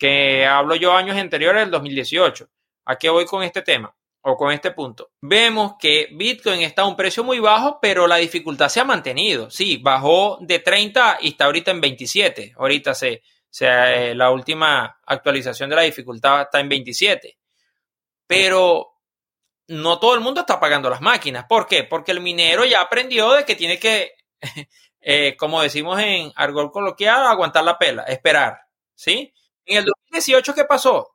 que hablo yo años anteriores del 2018. ¿A qué voy con este tema? o con este punto, vemos que Bitcoin está a un precio muy bajo, pero la dificultad se ha mantenido. Sí, bajó de 30 y está ahorita en 27. Ahorita se, se, la última actualización de la dificultad está en 27. Pero no todo el mundo está pagando las máquinas. ¿Por qué? Porque el minero ya aprendió de que tiene que, eh, como decimos en argol coloquial, aguantar la pela, esperar. ¿Sí? En el 2018, ¿qué pasó?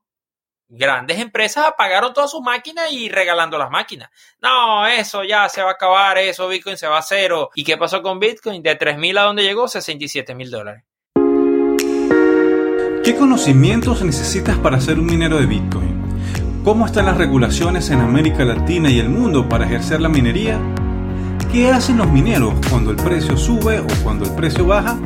grandes empresas apagaron todas sus máquinas y regalando las máquinas. No, eso ya se va a acabar, eso Bitcoin se va a cero. ¿Y qué pasó con Bitcoin? De 3.000 a donde llegó, 67 mil dólares. ¿Qué conocimientos necesitas para ser un minero de Bitcoin? ¿Cómo están las regulaciones en América Latina y el mundo para ejercer la minería? ¿Qué hacen los mineros cuando el precio sube o cuando el precio baja?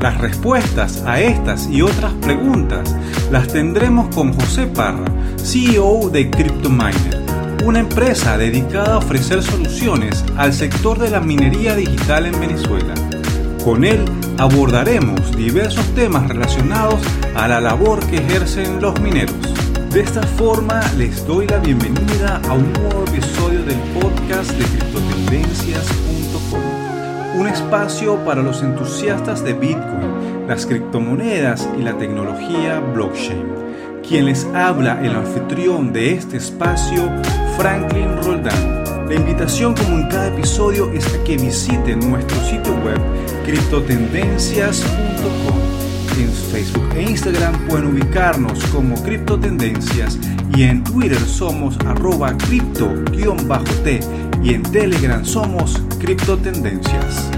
Las respuestas a estas y otras preguntas las tendremos con José Parra, CEO de CryptoMiner, una empresa dedicada a ofrecer soluciones al sector de la minería digital en Venezuela. Con él abordaremos diversos temas relacionados a la labor que ejercen los mineros. De esta forma les doy la bienvenida a un nuevo episodio del podcast de criptotendencias.com un espacio para los entusiastas de Bitcoin, las criptomonedas y la tecnología blockchain. Quien les habla el anfitrión de este espacio, Franklin Roldán. La invitación como en cada episodio es a que visiten nuestro sitio web criptotendencias.com. En Facebook e Instagram pueden ubicarnos como Criptotendencias y en Twitter somos arroba cripto-t y en Telegram somos Criptotendencias.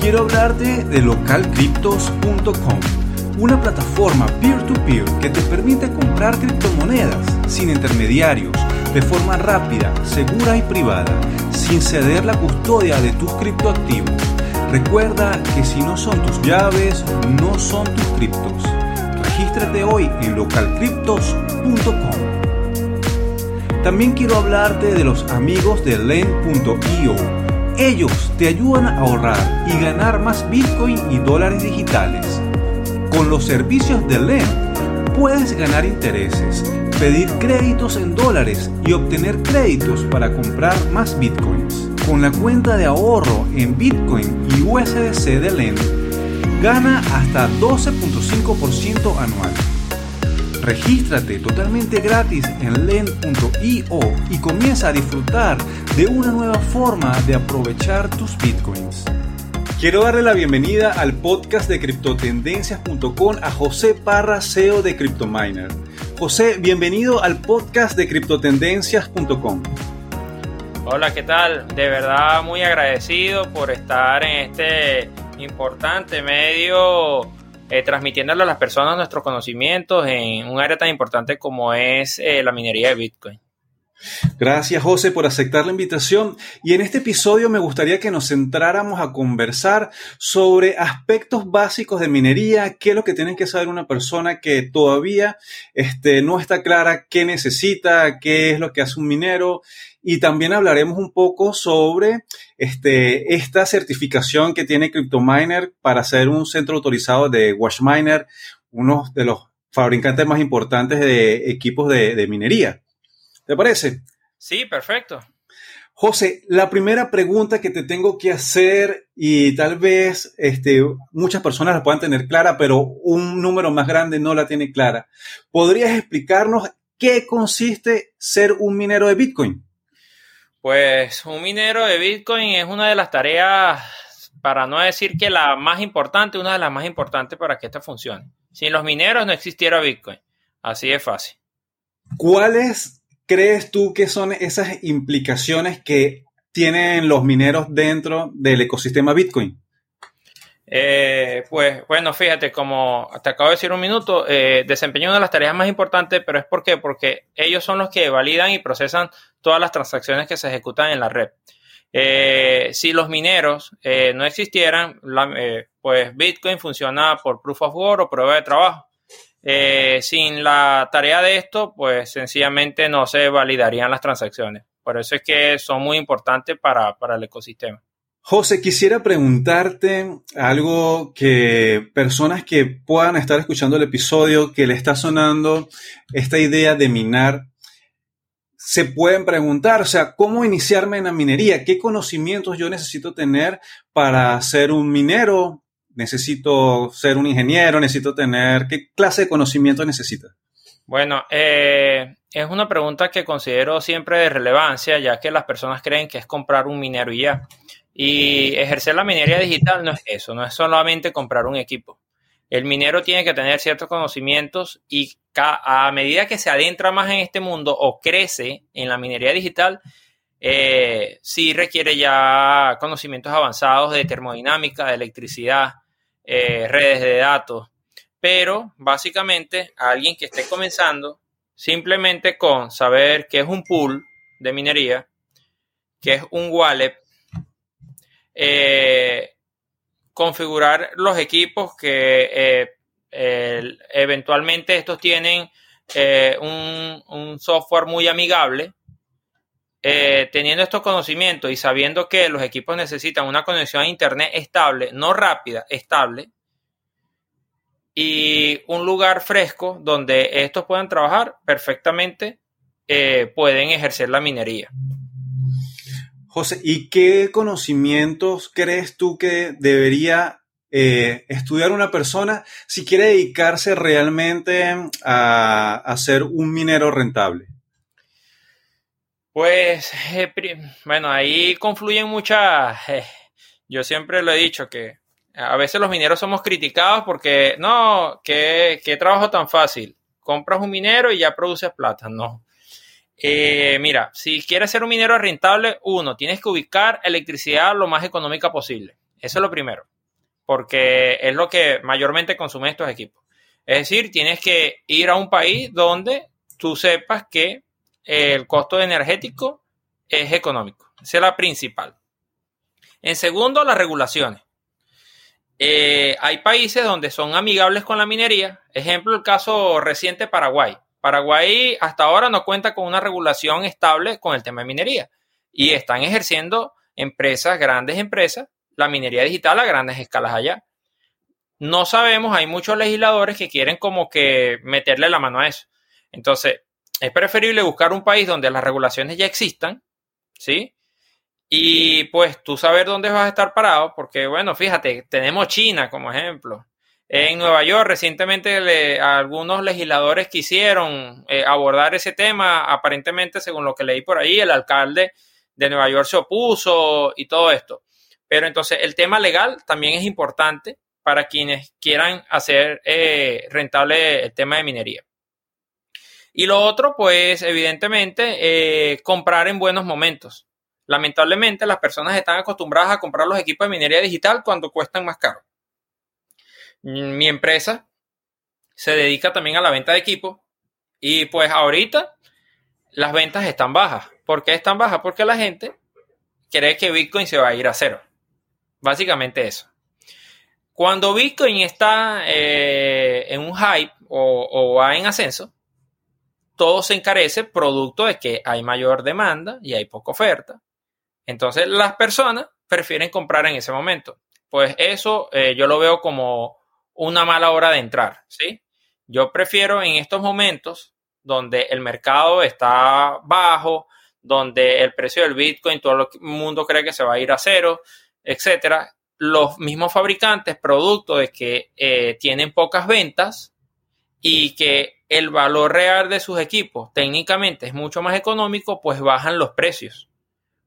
Quiero hablarte de localcryptos.com, una plataforma peer-to-peer que te permite comprar criptomonedas sin intermediarios, de forma rápida, segura y privada, sin ceder la custodia de tus criptoactivos. Recuerda que si no son tus llaves, no son tus criptos. Regístrate hoy en localcryptos.com. También quiero hablarte de los amigos de Lend.io. Ellos te ayudan a ahorrar y ganar más Bitcoin y dólares digitales. Con los servicios de Lend puedes ganar intereses, pedir créditos en dólares y obtener créditos para comprar más Bitcoins. Con la cuenta de ahorro en Bitcoin y USDC de Lend, gana hasta 12.5% anual. Regístrate totalmente gratis en lend.io y comienza a disfrutar de una nueva forma de aprovechar tus bitcoins. Quiero darle la bienvenida al podcast de criptotendencias.com a José Parra, CEO de CryptoMiner. José, bienvenido al podcast de criptotendencias.com. Hola, ¿qué tal? De verdad muy agradecido por estar en este importante medio eh, transmitiéndole a las personas nuestros conocimientos en un área tan importante como es eh, la minería de Bitcoin. Gracias José por aceptar la invitación y en este episodio me gustaría que nos centráramos a conversar sobre aspectos básicos de minería, qué es lo que tiene que saber una persona que todavía este, no está clara qué necesita, qué es lo que hace un minero y también hablaremos un poco sobre este, esta certificación que tiene CryptoMiner para ser un centro autorizado de Washminer, uno de los fabricantes más importantes de equipos de, minería. ¿Te parece? Sí, perfecto. José, la primera pregunta que te tengo que hacer, y tal vez este, muchas personas la puedan tener clara, pero un número más grande no la tiene clara. ¿Podrías explicarnos qué consiste ser un minero de Bitcoin? Pues un minero de Bitcoin es una de las tareas, para no decir que la más importante, una de las más importantes para que esto funcione. Sin los mineros no existiera Bitcoin. Así de fácil. ¿Cuáles crees tú que son esas implicaciones que tienen los mineros dentro del ecosistema Bitcoin? Eh, pues bueno, fíjate, como te acabo de decir un minuto, eh, desempeñan una de las tareas más importantes, pero es? Porque ellos son los que validan y procesan todas las transacciones que se ejecutan en la red. Eh, si los mineros eh, no existieran, pues Bitcoin funciona por proof of work o prueba de trabajo. sin la tarea de esto, pues sencillamente no se validarían las transacciones. Por eso es que son muy importantes para el ecosistema. José, quisiera preguntarte algo que personas que puedan estar escuchando el episodio, que le está sonando esta idea de minar, se pueden preguntar, o sea, ¿cómo iniciarme en la minería? ¿Qué conocimientos yo necesito tener para ser un minero? ¿Necesito ser un ingeniero? ¿Necesito tener qué clase de conocimiento necesita? Bueno, eh, es una pregunta que considero siempre de relevancia, ya que las personas creen que es comprar un minero y ya. Y ejercer la minería digital no es eso, no es solamente comprar un equipo. El minero tiene que tener ciertos conocimientos y a medida que se adentra más en este mundo o crece en la minería digital, eh, sí requiere ya conocimientos avanzados de termodinámica, de electricidad, eh, redes de datos. Pero básicamente a alguien que esté comenzando, simplemente con saber qué es un pool de minería, qué es un wallet, eh, configurar los equipos que eh, eventualmente estos tienen eh, un, software muy amigable. teniendo estos conocimientos y sabiendo que los equipos necesitan una conexión a Internet estable, no rápida, estable, y un lugar fresco donde estos puedan trabajar perfectamente, pueden ejercer la minería. José, ¿y qué conocimientos crees tú que debería eh, estudiar una persona si quiere dedicarse realmente a, ser un minero rentable? Pues, eh, bueno, ahí confluyen muchas... Eh, yo siempre lo he dicho que a veces los mineros somos criticados porque, no, qué, qué trabajo tan fácil. Compras un minero y ya produces plata. No. Eh, mira, si quieres ser un minero rentable, uno, tienes que ubicar electricidad lo más económica posible. Eso es lo primero, porque es lo que mayormente consumen estos equipos. Es decir, tienes que ir a un país donde tú sepas que el costo energético es económico. Esa es la principal. En segundo, las regulaciones. Eh, hay países donde son amigables con la minería. Ejemplo, el caso reciente Paraguay. Paraguay hasta ahora no cuenta con una regulación estable con el tema de minería y están ejerciendo empresas, grandes empresas, la minería digital a grandes escalas allá. No sabemos, hay muchos legisladores que quieren como que meterle la mano a eso. Entonces, es preferible buscar un país donde las regulaciones ya existan, ¿sí? Y pues tú saber dónde vas a estar parado, porque bueno, fíjate, tenemos China como ejemplo. En Nueva York recientemente algunos legisladores quisieron eh, abordar ese tema, aparentemente según lo que leí por ahí, el alcalde de Nueva York se opuso y todo esto. Pero entonces el tema legal también es importante para quienes quieran hacer eh, rentable el tema de minería. Y lo otro, pues evidentemente, eh, comprar en buenos momentos. Lamentablemente las personas están acostumbradas a comprar los equipos de minería digital cuando cuestan más caro. Mi empresa se dedica también a la venta de equipos y pues ahorita las ventas están bajas. ¿Por qué están bajas? Porque la gente cree que Bitcoin se va a ir a cero. Básicamente eso. Cuando Bitcoin está eh, en un hype o, o va en ascenso, todo se encarece producto de que hay mayor demanda y hay poca oferta. Entonces las personas prefieren comprar en ese momento. Pues eso eh, yo lo veo como una mala hora de entrar, ¿sí? Yo prefiero en estos momentos donde el mercado está bajo, donde el precio del Bitcoin, todo el mundo cree que se va a ir a cero, etcétera. Los mismos fabricantes, producto de que eh, tienen pocas ventas y que el valor real de sus equipos técnicamente es mucho más económico, pues bajan los precios.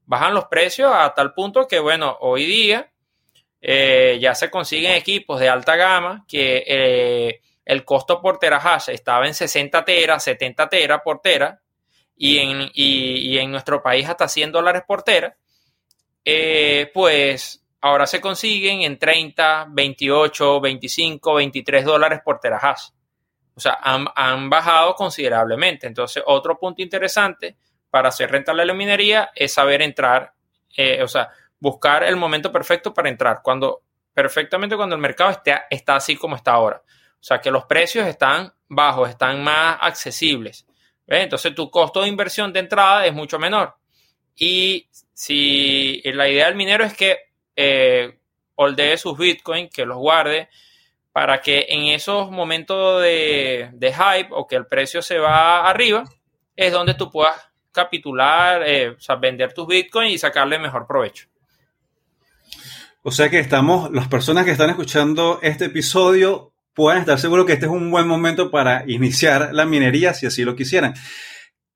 Bajan los precios a tal punto que, bueno, hoy día eh, ya se consiguen equipos de alta gama que eh, el costo por terahash estaba en 60 teras, 70 teras por tera y en, y, en nuestro país hasta 100 dólares por tera, eh, pues ahora se consiguen en 30, 28, 25, 23 dólares por terahash. O sea, han, han, bajado considerablemente. Entonces, otro punto interesante para hacer rentable la minería es saber entrar, o sea, buscar el momento perfecto para entrar, cuando perfectamente cuando el mercado esté, está así como está ahora. O sea, que los precios están bajos, están más accesibles. Entonces tu costo de inversión de entrada es mucho menor. Y si la idea del minero es que eh, holdee sus bitcoins, que los guarde, para que en esos momentos de, hype o que el precio se va arriba, es donde tú puedas capitular, eh, o sea, vender tus bitcoins y sacarle mejor provecho. O sea que estamos, las personas que están escuchando este episodio pueden estar seguros que este es un buen momento para iniciar la minería si así lo quisieran.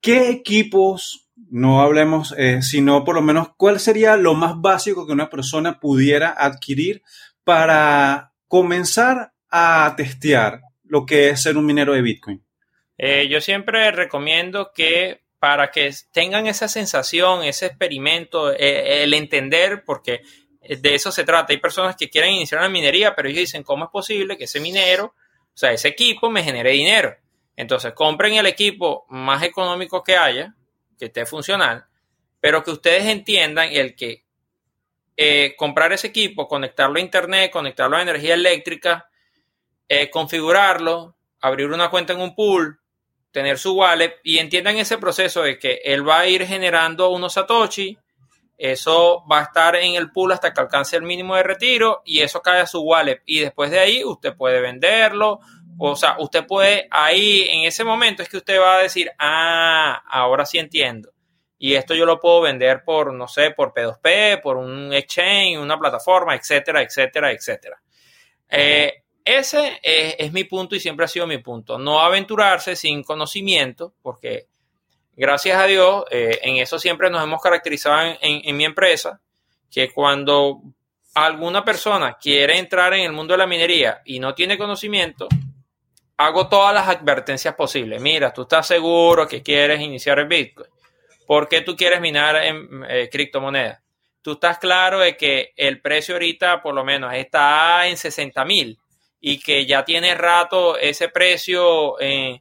¿Qué equipos, no hablemos, eh, sino por lo menos cuál sería lo más básico que una persona pudiera adquirir para comenzar a testear lo que es ser un minero de Bitcoin? Eh, yo siempre recomiendo que para que tengan esa sensación, ese experimento, eh, el entender, porque de eso se trata. Hay personas que quieren iniciar una minería, pero ellos dicen, ¿cómo es posible que ese minero, o sea, ese equipo me genere dinero? Entonces, compren el equipo más económico que haya, que esté funcional, pero que ustedes entiendan el que eh, comprar ese equipo, conectarlo a internet, conectarlo a energía eléctrica, eh, configurarlo, abrir una cuenta en un pool, tener su wallet y entiendan ese proceso de que él va a ir generando unos satoshi, eso va a estar en el pool hasta que alcance el mínimo de retiro y eso cae a su wallet. Y después de ahí usted puede venderlo. O sea, usted puede ahí, en ese momento es que usted va a decir, ah, ahora sí entiendo. Y esto yo lo puedo vender por, no sé, por P2P, por un exchange, una plataforma, etcétera, etcétera, etcétera. Eh, ese es mi punto y siempre ha sido mi punto. No aventurarse sin conocimiento, porque gracias a Dios, eh, en eso siempre nos hemos caracterizado en, mi empresa, que cuando alguna persona quiere entrar en el mundo de la minería y no tiene conocimiento, hago todas las advertencias posibles. Mira, tú estás seguro que quieres iniciar el Bitcoin. ¿Por qué tú quieres minar en eh, criptomonedas? Tú estás claro de que el precio ahorita por lo menos está en 60 mil y que ya tiene rato ese precio eh,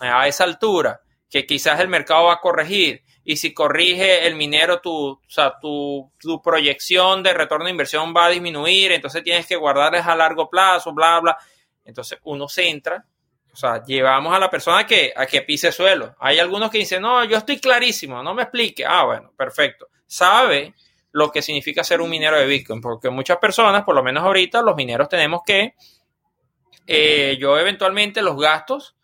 a esa altura que quizás el mercado va a corregir y si corrige el minero, tu, o sea, tu, tu, proyección de retorno de inversión va a disminuir, entonces tienes que guardarles a largo plazo, bla, bla. Entonces uno se entra, o sea, llevamos a la persona que, a que pise suelo. Hay algunos que dicen, no, yo estoy clarísimo, no me explique. Ah, bueno, perfecto. Sabe lo que significa ser un minero de Bitcoin, porque muchas personas, por lo menos ahorita, los mineros tenemos que, eh, yo eventualmente los gastos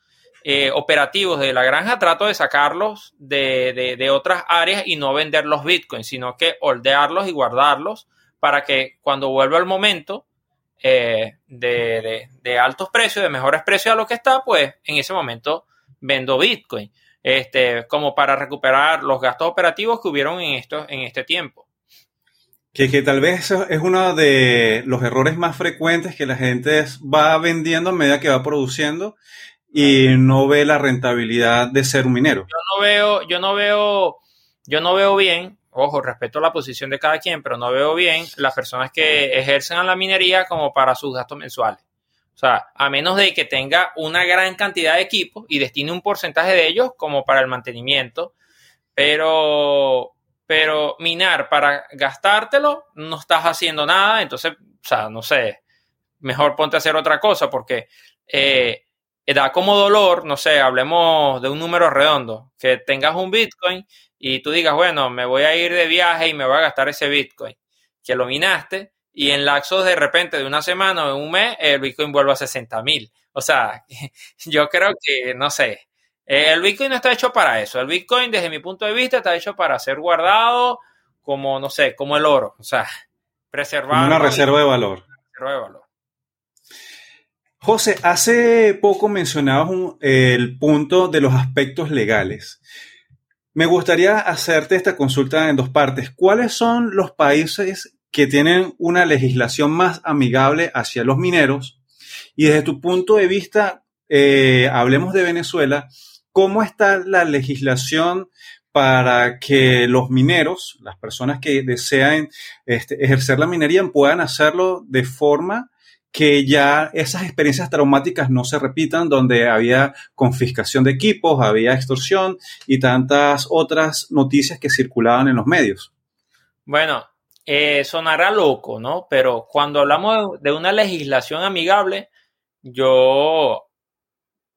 eh, operativos de la granja trato de sacarlos de, otras áreas y no vender los bitcoins, sino que holdearlos y guardarlos para que cuando vuelva el momento eh, de, altos precios, de mejores precios a lo que está, pues en ese momento vendo bitcoin, este, como para recuperar los gastos operativos que hubieron en, esto, en este tiempo. Que, que, tal vez es uno de los errores más frecuentes que la gente va vendiendo a medida que va produciendo y no ve la rentabilidad de ser un minero. Yo no veo, yo no veo, yo no veo bien, ojo, respeto la posición de cada quien, pero no veo bien las personas que ejercen la minería como para sus gastos mensuales. O sea, a menos de que tenga una gran cantidad de equipos y destine un porcentaje de ellos como para el mantenimiento, pero, pero minar para gastártelo, no estás haciendo nada, entonces, o sea, no sé, mejor ponte a hacer otra cosa porque eh, da como dolor, no sé, hablemos de un número redondo, que tengas un Bitcoin y tú digas, bueno, me voy a ir de viaje y me voy a gastar ese Bitcoin, que lo minaste y en lapsos de repente de una semana o de un mes el Bitcoin vuelve a 60 mil. O sea, yo creo que, no sé, el Bitcoin no está hecho para eso. El Bitcoin, desde mi punto de vista, está hecho para ser guardado como, no sé, como el oro. O sea, preservar. Una reserva de valor. Reserva de valor. José, hace poco mencionabas el punto de los aspectos legales. Me gustaría hacerte esta consulta en dos partes. ¿Cuáles son los países que tienen una legislación más amigable hacia los mineros? Y desde tu punto de vista, eh, hablemos de Venezuela, ¿cómo está la legislación para que los mineros, las personas que desean este, ejercer la minería, puedan hacerlo de forma que ya esas experiencias traumáticas no se repitan, donde había confiscación de equipos, había extorsión y tantas otras noticias que circulaban en los medios. Bueno, eh, sonará loco, ¿no? Pero cuando hablamos de una legislación amigable, yo,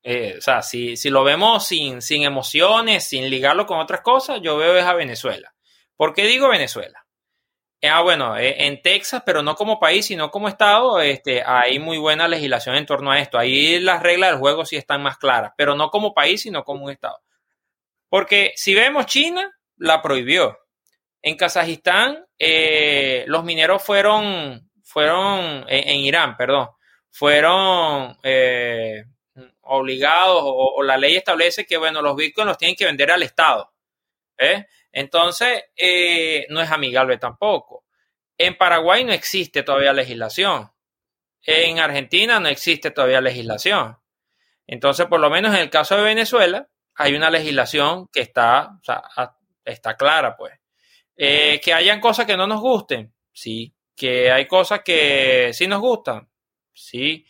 eh, o sea, si, si, lo vemos sin, sin emociones, sin ligarlo con otras cosas, yo veo es a Venezuela. ¿Por qué digo Venezuela? Ah, bueno, en Texas, pero no como país, sino como estado, este, hay muy buena legislación en torno a esto. Ahí las reglas del juego sí están más claras, pero no como país, sino como un estado. Porque si vemos China, la prohibió. En Kazajistán, eh, los mineros fueron, fueron, en, Irán, perdón, fueron eh, obligados o, la ley establece que, bueno, los bitcoins los tienen que vender al Estado. ¿eh? Entonces, no es amigable tampoco. En Paraguay no existe todavía legislación. En Argentina no existe todavía legislación. Entonces, por lo menos en el caso de Venezuela, hay una legislación que está, está clara, pues. Eh, que hayan cosas que no nos gusten, sí. Que hay cosas que sí nos gustan, sí.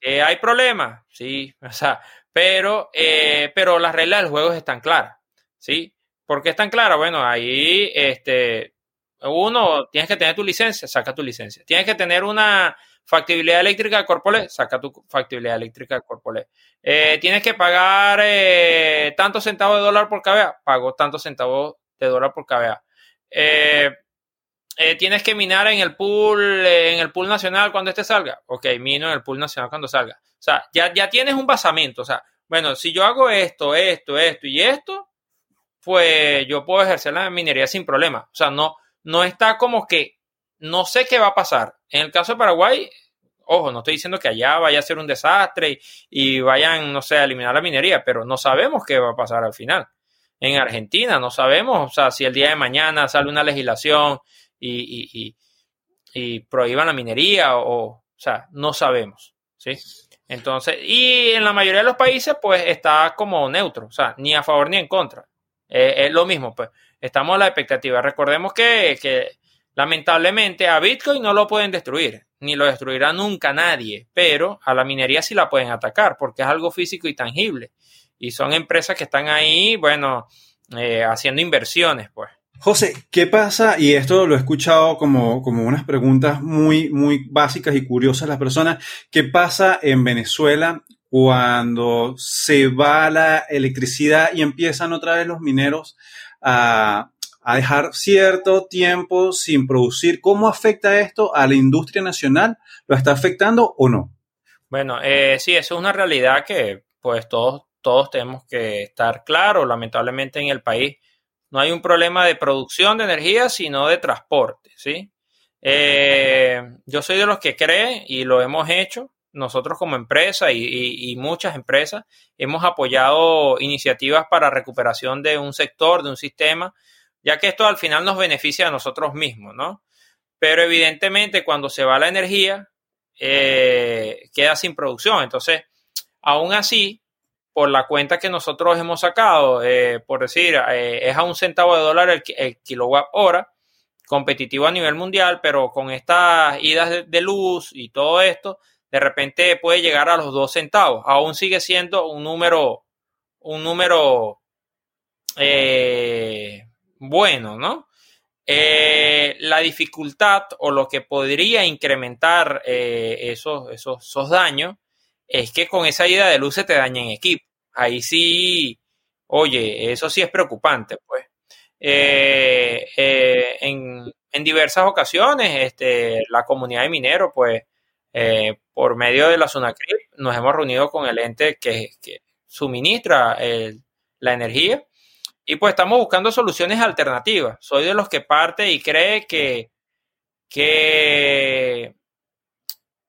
Que hay problemas, sí. O sea, pero, eh, pero las reglas del juego están claras, sí. ¿Por qué están claras? Bueno, ahí, este, uno, tienes que tener tu licencia, saca tu licencia. Tienes que tener una factibilidad eléctrica corpore, saca tu factibilidad eléctrica corpore. Eh, tienes que pagar eh, tantos centavos de dólar por KBA, pago tantos centavos de dólar por KBA. Eh, tienes que minar en el pool, en el pool nacional cuando este salga. Ok, mino en el pool nacional cuando salga. O sea, ya, ya tienes un basamento. O sea, bueno, si yo hago esto, esto, esto y esto, pues yo puedo ejercer la minería sin problema. O sea, no, no está como que no sé qué va a pasar. En el caso de Paraguay, ojo, no estoy diciendo que allá vaya a ser un desastre y, vayan, no sé, a eliminar la minería, pero no sabemos qué va a pasar al final. En Argentina no sabemos, o sea, si el día de mañana sale una legislación y, y, prohíban la minería o, o sea, no sabemos, ¿sí? Entonces, y en la mayoría de los países, pues está como neutro, o sea, ni a favor ni en contra. Eh, es lo mismo, pues estamos a la expectativa. Recordemos que, que Lamentablemente a Bitcoin no lo pueden destruir, ni lo destruirá nunca nadie, pero a la minería sí la pueden atacar porque es algo físico y tangible. Y son empresas que están ahí, bueno, eh, haciendo inversiones, pues. José, ¿qué pasa? Y esto lo he escuchado como, como unas preguntas muy, muy básicas y curiosas las personas. ¿Qué pasa en Venezuela cuando se va la electricidad y empiezan otra vez los mineros a, a dejar cierto tiempo sin producir. ¿Cómo afecta esto a la industria nacional? ¿Lo está afectando o no? Bueno, eh, sí, eso es una realidad que pues todos, todos tenemos que estar claros. Lamentablemente en el país no hay un problema de producción de energía, sino de transporte, ¿sí? Eh, yo soy de los que cree y lo hemos hecho. Nosotros como empresa y, muchas empresas hemos apoyado iniciativas para recuperación de un sector, de un sistema ya que esto al final nos beneficia a nosotros mismos, ¿no? Pero evidentemente cuando se va la energía, eh, queda sin producción. Entonces, aún así, por la cuenta que nosotros hemos sacado, eh, por decir, eh, es a un centavo de dólar el, kilowatt hora, competitivo a nivel mundial, pero con estas idas de, luz y todo esto, de repente puede llegar a los dos centavos. Aún sigue siendo un número, un número bueno, ¿no? Eh, la dificultad o lo que podría incrementar eh, esos, esos, daños es que con esa ida de luz se te daña en equipo. Ahí sí, oye, eso sí es preocupante, pues. Eh, en, diversas ocasiones, este, la comunidad de mineros, pues, por medio de la SUNACRIP, nos hemos reunido con el ente que, suministra la energía y pues estamos buscando soluciones alternativas. Soy de los que parte y cree que, que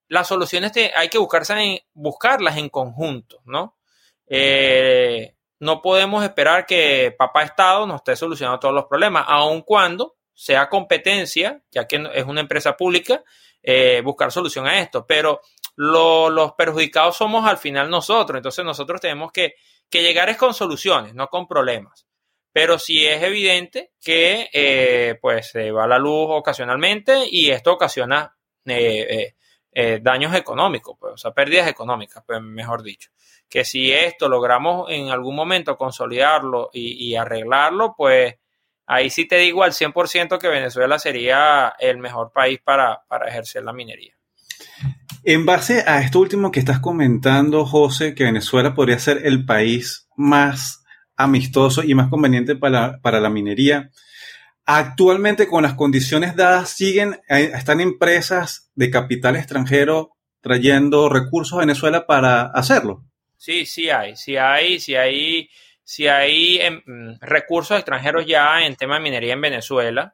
las soluciones hay que buscarse buscarlas en conjunto, ¿no? Eh, no podemos esperar que papá Estado nos esté solucionando todos los problemas, aun cuando sea competencia, ya que es una empresa pública, eh, buscar solución a esto. Pero los perjudicados somos al final nosotros, entonces nosotros tenemos que, que llegar es con soluciones, no con problemas pero sí es evidente que eh, pues se va la luz ocasionalmente y esto ocasiona eh, eh, daños económicos, pues, o sea, pérdidas económicas, pues, mejor dicho. Que si esto logramos en algún momento consolidarlo y, arreglarlo, pues ahí sí te digo al 100% que Venezuela sería el mejor país para, para ejercer la minería. En base a esto último que estás comentando, José, que Venezuela podría ser el país más amistoso y más conveniente para, la minería. Actualmente, con las condiciones dadas, siguen, eh, están empresas de capital extranjero trayendo recursos a Venezuela para hacerlo. Sí, sí hay, sí hay, sí hay, sí hay em, recursos extranjeros ya en tema de minería en Venezuela.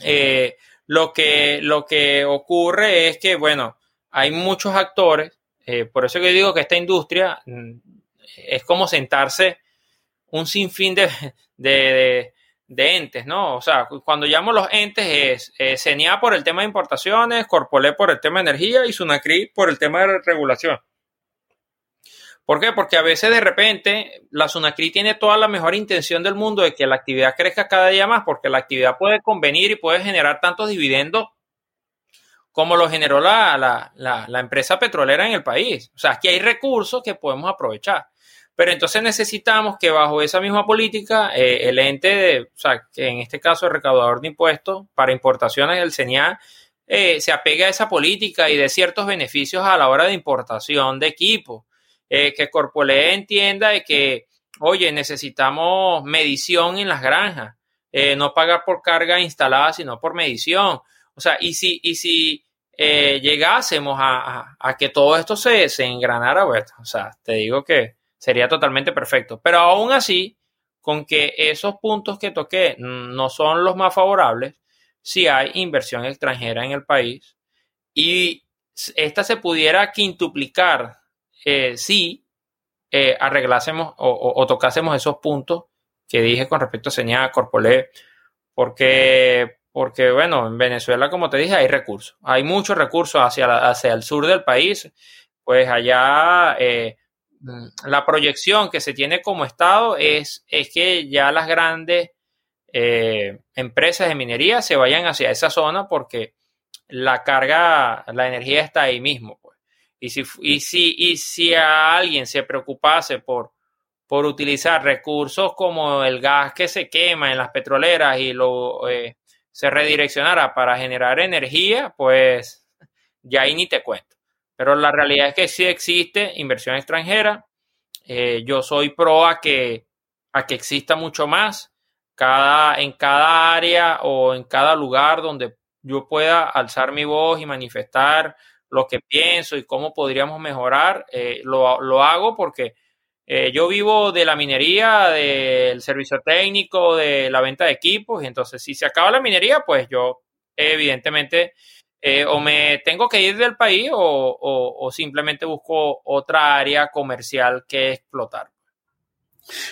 Eh, lo, que, lo que ocurre es que, bueno, hay muchos actores, eh, por eso que digo que esta industria mm, es como sentarse un sinfín de, de, de entes, ¿no? O sea, cuando llamo los entes es eh, por el tema de importaciones, Corpolé por el tema de energía y Sunacri por el tema de regulación. ¿Por qué? Porque a veces de repente la Sunacri tiene toda la mejor intención del mundo de que la actividad crezca cada día más, porque la actividad puede convenir y puede generar tantos dividendos como lo generó la, la, la empresa petrolera en el país. O sea, aquí hay recursos que podemos aprovechar. Pero entonces necesitamos que bajo esa misma política, eh, el ente, o sea, que en este caso el recaudador de impuestos para importaciones, el CENIA, eh, se apegue a esa política y de ciertos beneficios a la hora de importación de equipo. Eh, que Corpole entienda de que, oye, necesitamos medición en las granjas, no pagar por carga instalada, sino por medición. O sea, y si, y si llegásemos a, a, que todo esto se, se engranara, pues, o sea, te digo que sería totalmente perfecto. Pero aún así, con que esos puntos que toqué no son los más favorables, si hay inversión extranjera en el país y esta se pudiera quintuplicar eh, si eh, arreglásemos o, tocásemos esos puntos que dije con respecto a señal Corpolé, porque, porque, bueno, en Venezuela, como te dije, hay recursos, hay muchos recursos hacia, hacia el sur del país, pues allá eh, la proyección que se tiene como Estado es, es que ya las grandes empresas de minería se vayan hacia esa zona porque la carga, la energía está ahí mismo. Y, si, y, si, y si a alguien se preocupase por, por utilizar recursos como el gas que se quema en las petroleras y lo eh, se redireccionara para generar energía, pues ya ahí ni te cuento. Pero la realidad es que sí existe inversión extranjera. Eh, yo soy pro a que, a que exista mucho más. Cada, en cada área o en cada lugar donde yo pueda alzar mi voz y manifestar lo que pienso y cómo podríamos mejorar, eh, lo, hago porque eh, yo vivo de la minería, del servicio técnico, de la venta de equipos, y entonces si se acaba la minería, pues yo evidentemente eh, o me tengo que ir del país o, simplemente busco otra área comercial que explotar.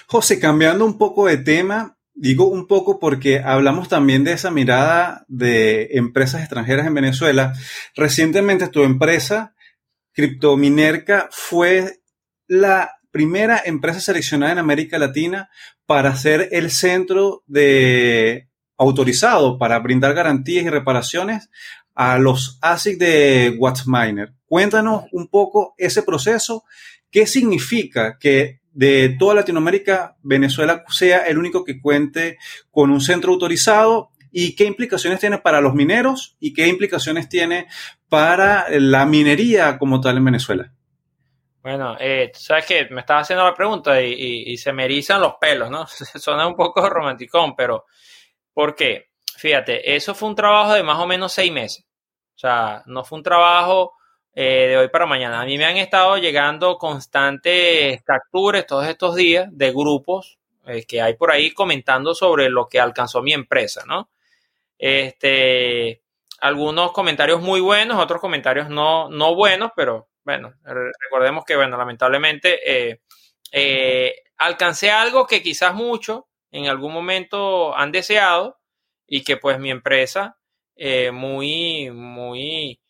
José, cambiando un poco de tema, digo un poco porque hablamos también de esa mirada de empresas extranjeras en Venezuela. Recientemente tu empresa, Criptominerca, fue la primera empresa seleccionada en América Latina para ser el centro de autorizado para brindar garantías y reparaciones a los ASIC de WatchMiner. Cuéntanos un poco ese proceso, qué significa que de toda Latinoamérica Venezuela sea el único que cuente con un centro autorizado y qué implicaciones tiene para los mineros y qué implicaciones tiene para la minería como tal en Venezuela. Bueno, eh, sabes que me estaba haciendo la pregunta y, se me erizan los pelos, ¿no? Suena un poco romanticón, pero ¿por qué? Fíjate, eso fue un trabajo de más o menos seis meses. O sea, no fue un trabajo eh, de hoy para mañana. A mí me han estado llegando constantes capturas todos estos días de grupos eh, que hay por ahí comentando sobre lo que alcanzó mi empresa, ¿no? Este, algunos comentarios muy buenos, otros comentarios no, no buenos, pero bueno, recordemos que, bueno, lamentablemente eh, alcancé algo que quizás muchos en algún momento han deseado y que pues mi empresa muy, muy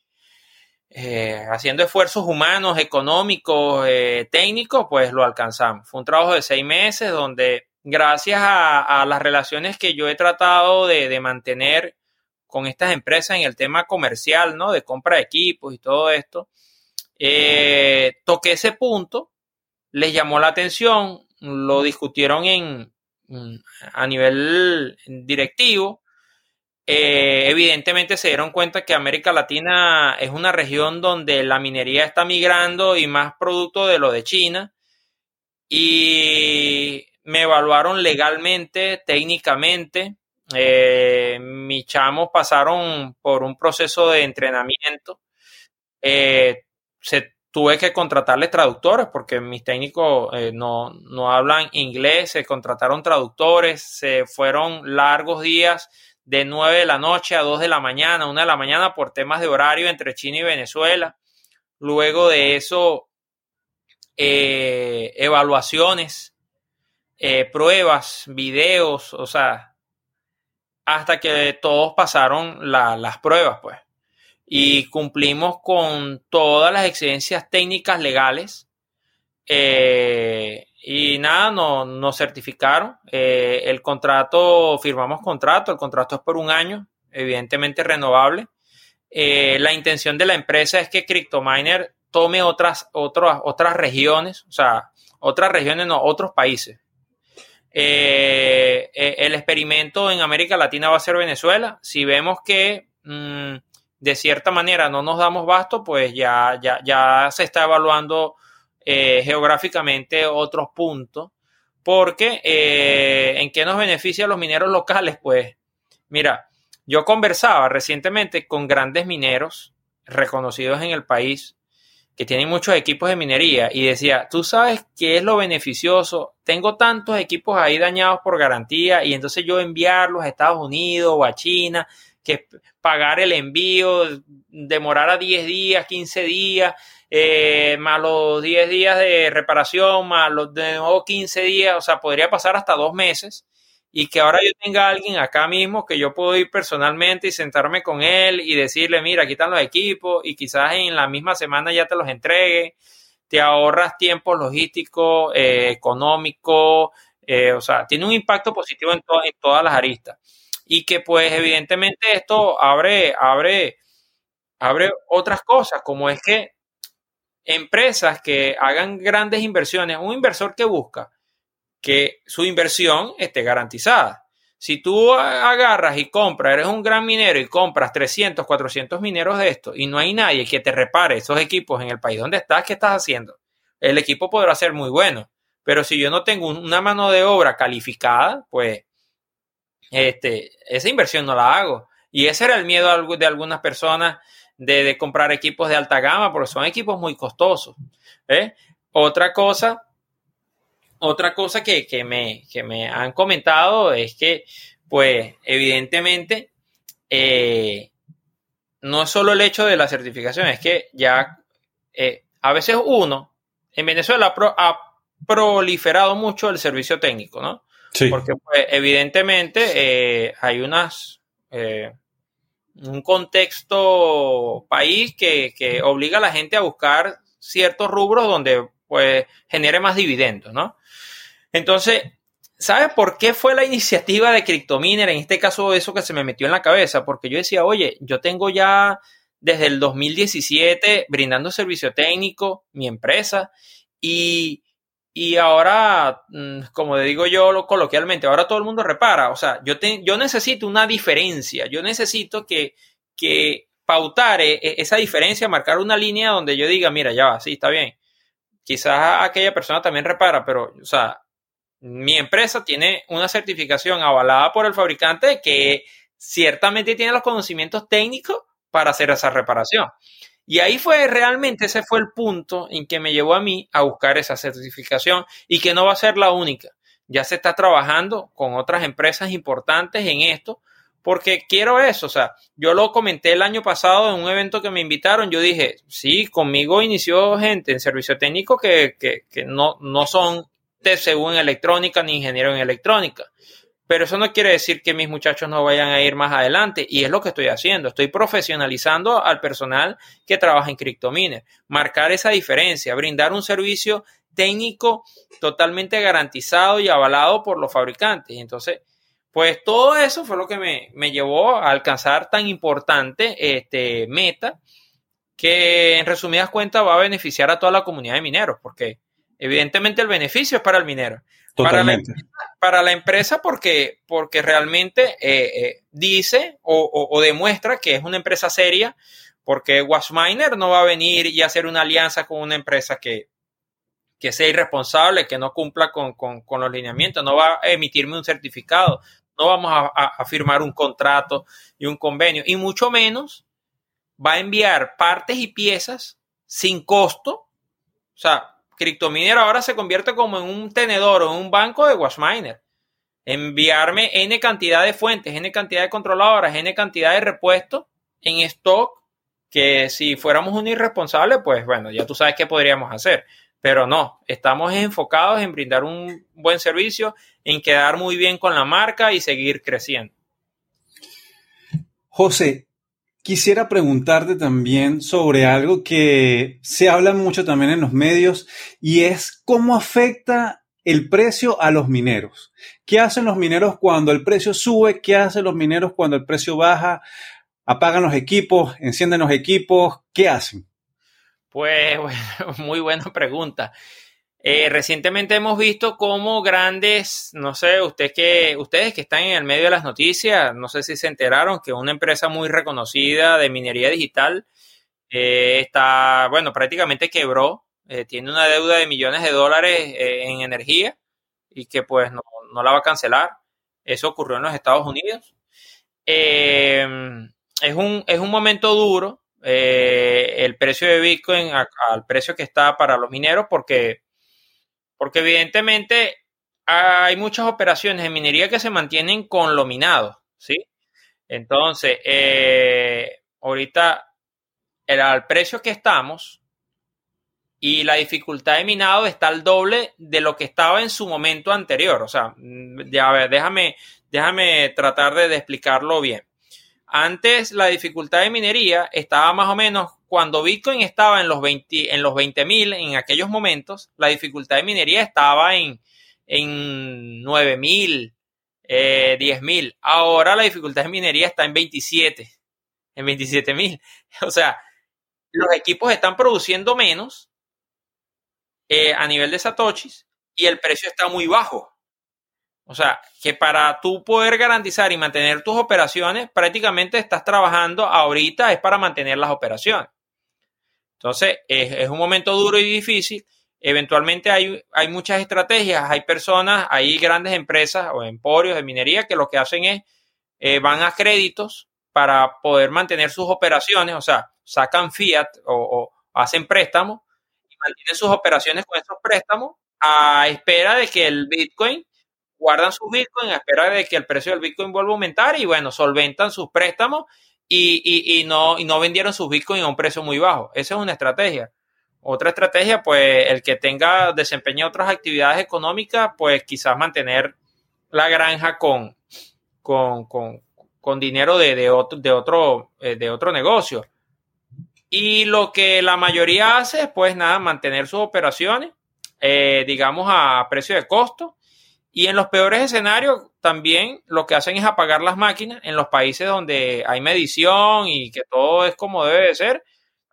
eh, haciendo esfuerzos humanos, económicos, eh, técnicos, pues lo alcanzamos. Fue un trabajo de seis meses donde gracias a, las relaciones que yo he tratado de, mantener con estas empresas en el tema comercial, ¿no? De compra de equipos y todo esto, toqué ese punto, les llamó la atención, lo discutieron en, a nivel directivo eh, evidentemente se dieron cuenta que América Latina es una región donde la minería está migrando y más producto de lo de China. Y me evaluaron legalmente, técnicamente, Eh, mis chamos pasaron por un proceso de entrenamiento. Eh, se tuve que contratarles traductores porque mis técnicos no, no, hablan inglés, se contrataron traductores, se fueron largos días de 9 de la noche a 2 de la mañana, 1 de la mañana por temas de horario entre China y Venezuela. Luego de eso, eh, evaluaciones, eh, pruebas, videos, o sea, hasta que todos pasaron las pruebas, pues y cumplimos con todas las exigencias técnicas legales. Eh, y nada, nos no certificaron. Eh, el contrato, firmamos contrato, el contrato es por un año, evidentemente renovable. Eh, la intención de la empresa es que CryptoMiner tome otras, otras, otras regiones, o sea, otras regiones, no, otros países. el experimento en América Latina va a ser Venezuela. Si vemos que mm, de cierta manera no nos damos basto, pues ya, ya, ya se está evaluando eh, geográficamente otros puntos. Porque, eh, ¿en qué nos beneficia a los mineros locales? Pues, mira, yo conversaba recientemente con grandes mineros reconocidos en el país que tienen muchos equipos de minería y decía, tú sabes qué es lo beneficioso, tengo tantos equipos ahí dañados por garantía y entonces yo enviarlos a Estados Unidos o a China que pagar el envío demorara 10 días, 15 días, eh, más los 10 días de reparación, más los de nuevo 15 días, o sea, podría pasar hasta dos meses. Y que ahora yo tenga alguien acá mismo que yo puedo ir personalmente y sentarme con él y decirle, mira, aquí están los equipos y quizás en la misma semana ya te los entregue, te ahorras tiempo logístico, eh, económico, eh, o sea, tiene un impacto positivo en, en todas las aristas y que pues evidentemente esto abre, abre, abre otras cosas, como es que empresas que hagan grandes inversiones, un inversor que busca que su inversión esté garantizada. Si tú agarras y compras, eres un gran minero y compras 300, 400 mineros de esto y no hay nadie que te repare esos equipos en el país donde estás, ¿qué estás haciendo? El equipo podrá ser muy bueno, pero si yo no tengo una mano de obra calificada, pues este, esa inversión no la hago. Y ese era el miedo de algunas personas de, comprar equipos de alta gama, porque son equipos muy costosos. ¿eh? Otra cosa, otra cosa que, me, me han comentado es que, pues, evidentemente, eh, no es solo el hecho de la certificación, es que ya eh, a veces uno, en Venezuela ha proliferado mucho el servicio técnico, ¿no? Porque pues, evidentemente eh, hay unas eh, un contexto país que, que, obliga a la gente a buscar ciertos rubros donde pues genere más dividendos, ¿no? Entonces, ¿sabes por qué fue la iniciativa de Cryptominer? En este caso, eso que se me metió en la cabeza, porque yo decía, oye, yo tengo ya desde el 2017 brindando servicio técnico, mi empresa, y y ahora, mm, como digo yo coloquialmente, ahora todo el mundo repara. O sea, yo, yo necesito una diferencia. Yo necesito que, que pautar e, esa diferencia, marcar una línea donde yo diga, mira, ya va, sí, está bien. Quizás aquella persona también repara, pero, o sea, mi empresa tiene una certificación avalada por el fabricante que ciertamente tiene los conocimientos técnicos para hacer esa reparación. Y ahí fue realmente, ese fue el punto en que me llevó a mí a buscar esa certificación y que no va a ser la única. Ya se está trabajando con otras empresas importantes en esto porque quiero eso. O sea, yo lo comenté el año pasado en un evento que me invitaron. Yo dije, sí, conmigo inició gente en servicio técnico que, que, que no, no son TCU en electrónica ni ingeniero en electrónica. Pero eso no quiere decir que mis muchachos no vayan a ir más adelante y es lo que estoy haciendo. Estoy profesionalizando al personal que trabaja en CryptoMiner, marcar esa diferencia, brindar un servicio técnico totalmente garantizado y avalado por los fabricantes. Entonces, pues todo eso fue lo que me, llevó a alcanzar tan importante este, meta que en resumidas cuentas va a beneficiar a toda la comunidad de mineros, porque evidentemente el beneficio es para el minero. Para la, empresa porque, porque realmente eh, eh, dice o, demuestra que es una empresa seria, porque Washminer no va a venir y hacer una alianza con una empresa que, que sea irresponsable, que no cumpla con, los lineamientos, no va a emitirme un certificado, no vamos a, firmar un contrato y un convenio, y mucho menos va a enviar partes y piezas sin costo. O sea, CryptoMiner ahora se convierte como en un tenedor o en un banco de Washminer. Enviarme N cantidad de fuentes, N cantidad de controladoras, N cantidad de repuestos en stock que si fuéramos un irresponsable, pues bueno, ya tú sabes qué podríamos hacer. Pero no, estamos enfocados en brindar un buen servicio, en quedar muy bien con la marca y seguir creciendo. José, quisiera preguntarte también sobre algo que se habla mucho también en los medios y es cómo afecta el precio a los mineros. ¿Qué hacen los mineros cuando el precio sube? ¿Qué hacen los mineros cuando el precio baja? ¿Apagan los equipos? ¿Encienden los equipos? ¿Qué hacen? Pues muy buena pregunta. Eh, recientemente hemos visto cómo grandes, no sé, ustedes que, ustedes que están en el medio de las noticias, no sé si se enteraron que una empresa muy reconocida de minería digital eh, está, bueno, prácticamente quebró, eh, tiene una deuda de millones de dólares en energía y que pues no, no, la va a cancelar. Eso ocurrió en los Estados Unidos. es, un, es un momento duro el precio de Bitcoin al precio que está para los mineros porque, porque evidentemente hay muchas operaciones de minería que se mantienen con lo minado, ¿sí? Entonces, eh, ahorita el, al precio que estamos y la dificultad de minado está al doble de lo que estaba en su momento anterior. O sea, ya, déjame, déjame tratar de explicarlo bien. Antes la dificultad de minería estaba más o menos cuando Bitcoin estaba en los 20 en los 20.000 en aquellos momentos, la dificultad de minería estaba en en 9.000, eh, 10.000. Ahora la dificultad de minería está en 27, en 27.000. O sea, los equipos están produciendo menos eh, a nivel de satoshis y el precio está muy bajo. O sea, que para tú poder garantizar y mantener tus operaciones, prácticamente estás trabajando ahorita es para mantener las operaciones. Entonces, es, un momento duro y difícil. Eventualmente hay, hay, muchas estrategias, hay personas, hay grandes empresas o emporios de minería que lo que hacen es, eh, van a créditos para poder mantener sus operaciones, o sea, sacan fiat o, o hacen préstamos y mantienen sus operaciones con esos préstamos a espera de que el Bitcoin guardan sus Bitcoin a espera de que el precio del Bitcoin vuelva a aumentar y bueno, solventan sus préstamos y, no, y no vendieron sus Bitcoin a un precio muy bajo. Esa es una estrategia. Otra estrategia, pues el que tenga desempeño otras actividades económicas, pues quizás mantener la granja con, con, dinero de, de, otro, de, otro, eh, de otro negocio. Y lo que la mayoría hace es, pues nada, mantener sus operaciones, eh, digamos, a precio de costo y en los peores escenarios también lo que hacen es apagar las máquinas en los países donde hay medición y que todo es como debe de ser.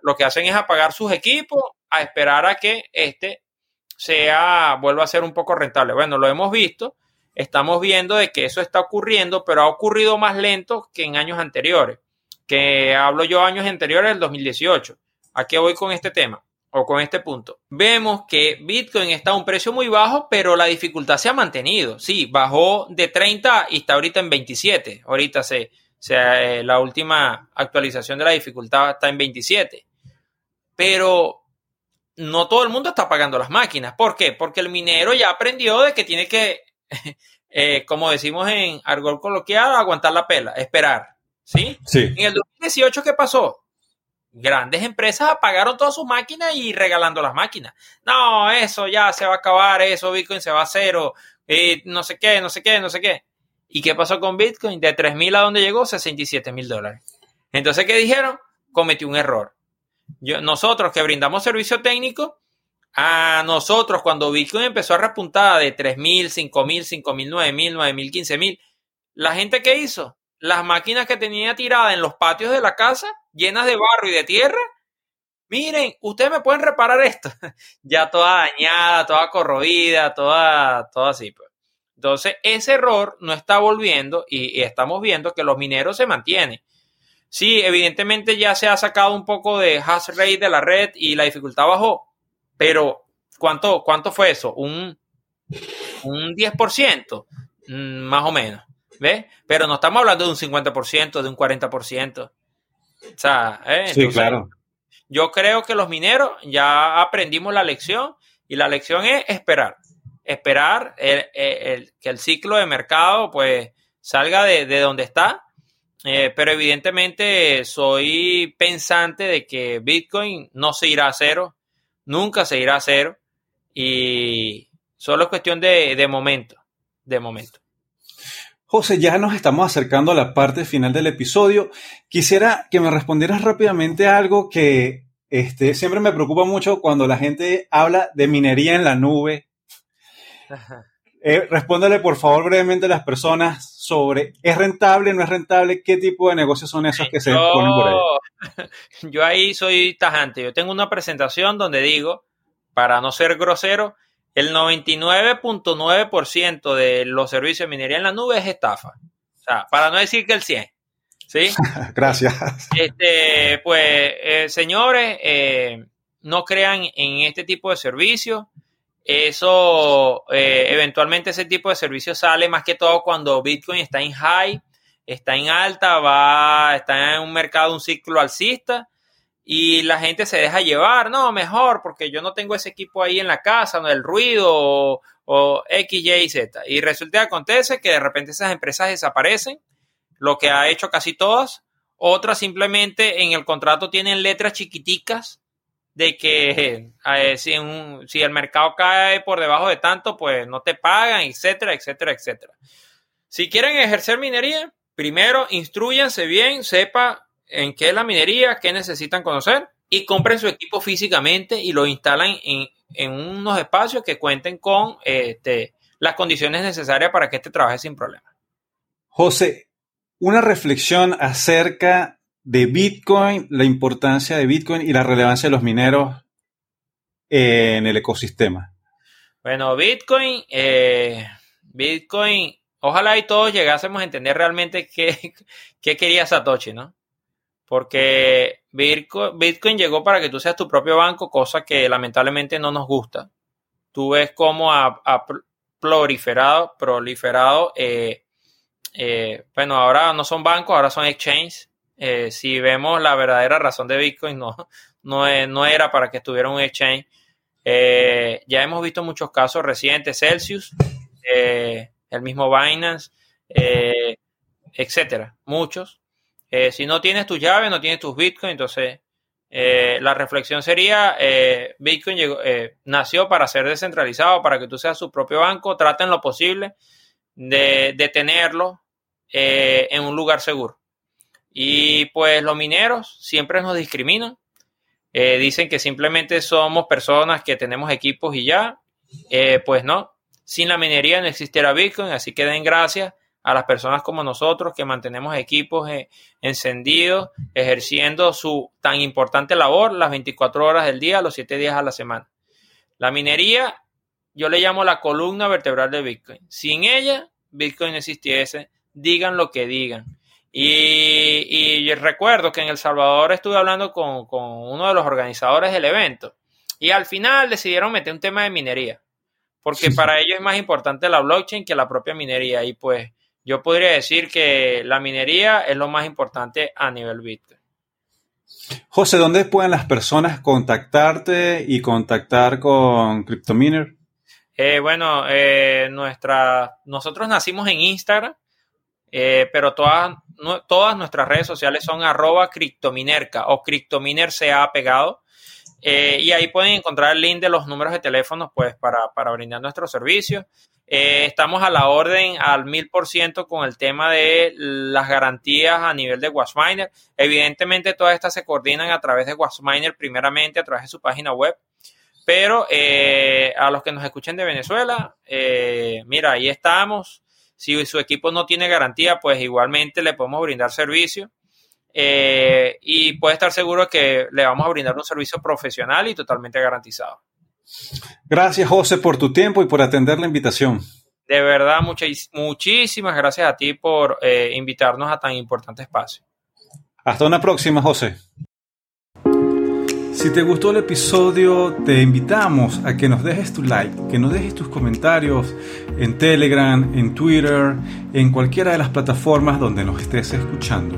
Lo que hacen es apagar sus equipos a esperar a que este sea vuelva a ser un poco rentable. Bueno, lo hemos visto, estamos viendo de que eso está ocurriendo, pero ha ocurrido más lento que en años anteriores. Que hablo yo años anteriores del 2018. ¿A qué voy con este tema? O con este punto, vemos que Bitcoin está a un precio muy bajo, pero la dificultad se ha mantenido. Sí, bajó de 30 y está ahorita en 27. Ahorita se, se, la última actualización de la dificultad está en 27. Pero no todo el mundo está pagando las máquinas. ¿Por qué? Porque el minero ya aprendió de que tiene que, eh, como decimos en argol coloquial, aguantar la pela, esperar. ¿Sí? Sí. En el 2018, ¿qué pasó? Grandes empresas apagaron todas sus máquinas y regalando las máquinas. No, eso ya se va a acabar, eso Bitcoin se va a cero, no sé qué, no sé qué, no sé qué. ¿Y qué pasó con Bitcoin? De 3.000 a donde llegó, 67 mil dólares. Entonces, ¿qué dijeron? Cometió un error. Nosotros que brindamos servicio técnico, a nosotros cuando Bitcoin empezó a repuntar de 3.000, 5.000, 5.000, 9.000, 9.000, 15.000, la gente que hizo, las máquinas que tenía tiradas en los patios de la casa, llenas de barro y de tierra, miren, ustedes me pueden reparar esto. ya toda dañada, toda corroída, toda, toda así. Pues. Entonces, ese error no está volviendo y, estamos viendo que los mineros se mantienen. Sí, evidentemente ya se ha sacado un poco de hash rate de la red y la dificultad bajó, pero ¿cuánto, cuánto fue eso? Un, un 10%, mm, más o menos. ¿Ves? Pero no estamos hablando de un 50%, de un 40%. O sea, ¿eh? sí, claro. Yo creo que los mineros ya aprendimos la lección y la lección es esperar. Esperar que el ciclo de mercado pues salga de, donde está. Eh, pero evidentemente soy pensante de que Bitcoin no se irá a cero, nunca se irá a cero y solo es cuestión de, de momento, de momento. José, ya nos estamos acercando a la parte final del episodio. Quisiera que me respondieras rápidamente a algo que este, siempre me preocupa mucho cuando la gente habla de minería en la nube. Eh, respóndele por favor brevemente a las personas sobre ¿es rentable, no es rentable? ¿Qué tipo de negocios son esos que se ponen por ahí? Yo ahí soy tajante. Yo tengo una presentación donde digo, para no ser grosero, el 99.9% de los servicios de minería en la nube es estafa. O sea, para no decir que el 100. ¿Sí? Gracias. Este, pues, eh, señores, eh, no crean en este tipo de servicios. Eso, eh, eventualmente ese tipo de servicio sale más que todo cuando Bitcoin está en high, está en alta, va, está en un mercado, un ciclo alcista y la gente se deja llevar, no, mejor, porque yo no tengo ese equipo ahí en la casa, no el ruido o, X, Y, Z. Y resulta que acontece que de repente esas empresas desaparecen, lo que ha hecho casi todas, otras simplemente en el contrato tienen letras chiquiticas de que si, si el mercado cae por debajo de tanto, pues no te pagan, etcétera, etcétera, etcétera. Si quieren ejercer minería, primero instruyanse bien, sepa en qué es la minería, qué necesitan conocer y compren su equipo físicamente y lo instalan en, unos espacios que cuenten con este, las condiciones necesarias para que este trabaje sin problema. José, una reflexión acerca de Bitcoin, la importancia de Bitcoin y la relevancia de los mineros en el ecosistema. Bueno, Bitcoin, eh, Bitcoin, ojalá y todos llegásemos a entender realmente qué, qué quería Satoshi, ¿no? Porque Bitcoin llegó para que tú seas tu propio banco, cosa que lamentablemente no nos gusta. Tú ves cómo ha, proliferado, proliferado eh, eh, bueno, ahora no son bancos, ahora son exchanges. Eh, si vemos la verdadera razón de Bitcoin, no, no, no era para que estuviera un exchange. ya hemos visto muchos casos recientes, Celsius, el mismo Binance, etcétera, muchos eh, si no tienes tu llave, no tienes tus bitcoins, entonces eh, la reflexión sería, eh, Bitcoin nació para ser descentralizado, para que tú seas su propio banco, traten lo posible de, tenerlo en un lugar seguro. Y pues los mineros siempre nos discriminan, dicen que simplemente somos personas que tenemos equipos y ya, pues no, sin la minería no existiera Bitcoin, así que den gracias a las personas como nosotros que mantenemos equipos eh, encendidos, ejerciendo su tan importante labor las 24 horas del día, los 7 días a la semana. La minería, yo le llamo la columna vertebral de Bitcoin. Sin ella, Bitcoin no existiese, digan lo que digan. Y, recuerdo que en El Salvador estuve hablando con, con uno de los organizadores del evento y al final decidieron meter un tema de minería porque para ellos es más importante la blockchain que la propia minería. Y pues yo podría decir que la minería es lo más importante a nivel Bitcoin. José, ¿dónde pueden las personas contactarte y contactar con CryptoMiner? Eh, bueno, eh, nuestra, nosotros nacimos en Instagram, eh, pero todas, todas nuestras redes sociales son arroba criptominerca o criptominer se ha pegado. y ahí pueden encontrar el link de los números de teléfonos pues, para, para brindar nuestros servicios. Eh, estamos a la orden al mil por ciento con el tema de las garantías a nivel de Wasminer. Evidentemente, todas estas se coordinan a través de Wasminer, primeramente a través de su página web. Pero eh, a los que nos escuchen de Venezuela, eh, mira, ahí estamos. Si su equipo no tiene garantía, pues igualmente le podemos brindar servicio. y puede estar seguro que le vamos a brindar un servicio profesional y totalmente garantizado. Gracias, José, por tu tiempo y por atender la invitación. De verdad, muchísimas gracias a ti por eh, invitarnos a tan importante espacio. Hasta una próxima, José. Si te gustó el episodio, te invitamos a que nos dejes tu like, que nos dejes tus comentarios en Telegram, en Twitter, en cualquiera de las plataformas donde nos estés escuchando.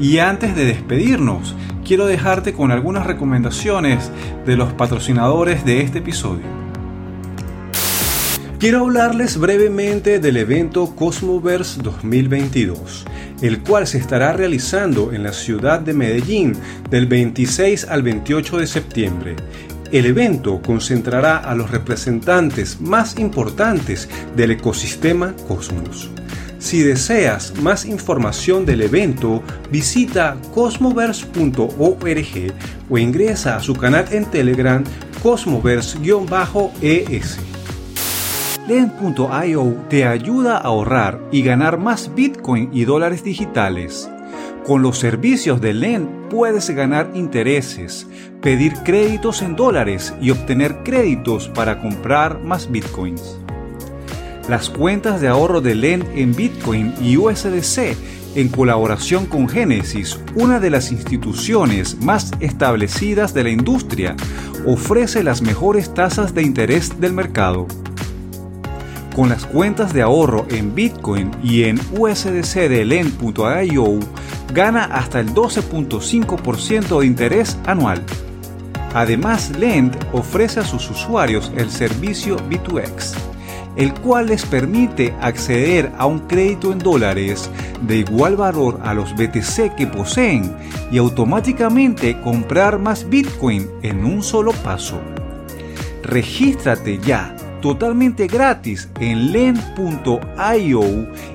Y antes de despedirnos, quiero dejarte con algunas recomendaciones de los patrocinadores de este episodio. Quiero hablarles brevemente del evento Cosmoverse 2022, el cual se estará realizando en la ciudad de Medellín del 26 al 28 de septiembre. El evento concentrará a los representantes más importantes del ecosistema Cosmos. Si deseas más información del evento, visita cosmoverse.org o ingresa a su canal en Telegram cosmoverse-es. Lend.io te ayuda a ahorrar y ganar más Bitcoin y dólares digitales. Con los servicios de Lend puedes ganar intereses, pedir créditos en dólares y obtener créditos para comprar más Bitcoins. Las cuentas de ahorro de Lend en Bitcoin y USDC en colaboración con Genesis, una de las instituciones más establecidas de la industria, ofrece las mejores tasas de interés del mercado. Con las cuentas de ahorro en Bitcoin y en USDC de Lend.io, gana hasta el 12.5% de interés anual. Además, Lend ofrece a sus usuarios el servicio B2X, el cual les permite acceder a un crédito en dólares de igual valor a los BTC que poseen y automáticamente comprar más Bitcoin en un solo paso. Regístrate ya totalmente gratis en len.io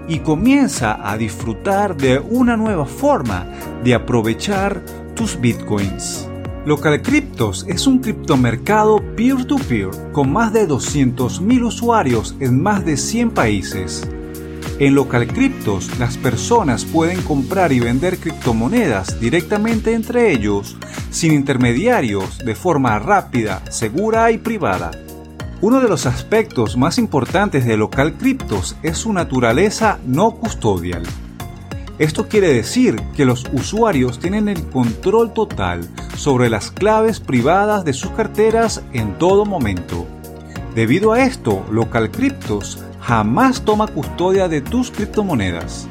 y comienza a disfrutar de una nueva forma de aprovechar tus bitcoins. Local Cryptos es un criptomercado peer-to-peer con más de 200.000 usuarios en más de 100 países. En Local Cryptos, las personas pueden comprar y vender criptomonedas directamente entre ellos, sin intermediarios, de forma rápida, segura y privada. Uno de los aspectos más importantes de Local Cryptos es su naturaleza no custodial. Esto quiere decir que los usuarios tienen el control total sobre las claves privadas de sus carteras en todo momento. Debido a esto, Local Cryptos jamás toma custodia de tus criptomonedas.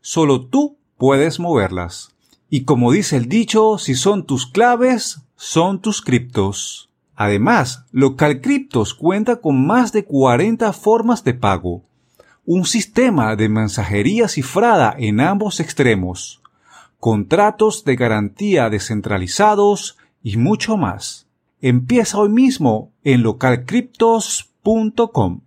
Solo tú puedes moverlas. Y como dice el dicho, si son tus claves, son tus criptos. Además, Local Cryptos cuenta con más de 40 formas de pago, un sistema de mensajería cifrada en ambos extremos, contratos de garantía descentralizados y mucho más. Empieza hoy mismo en localcryptos.com.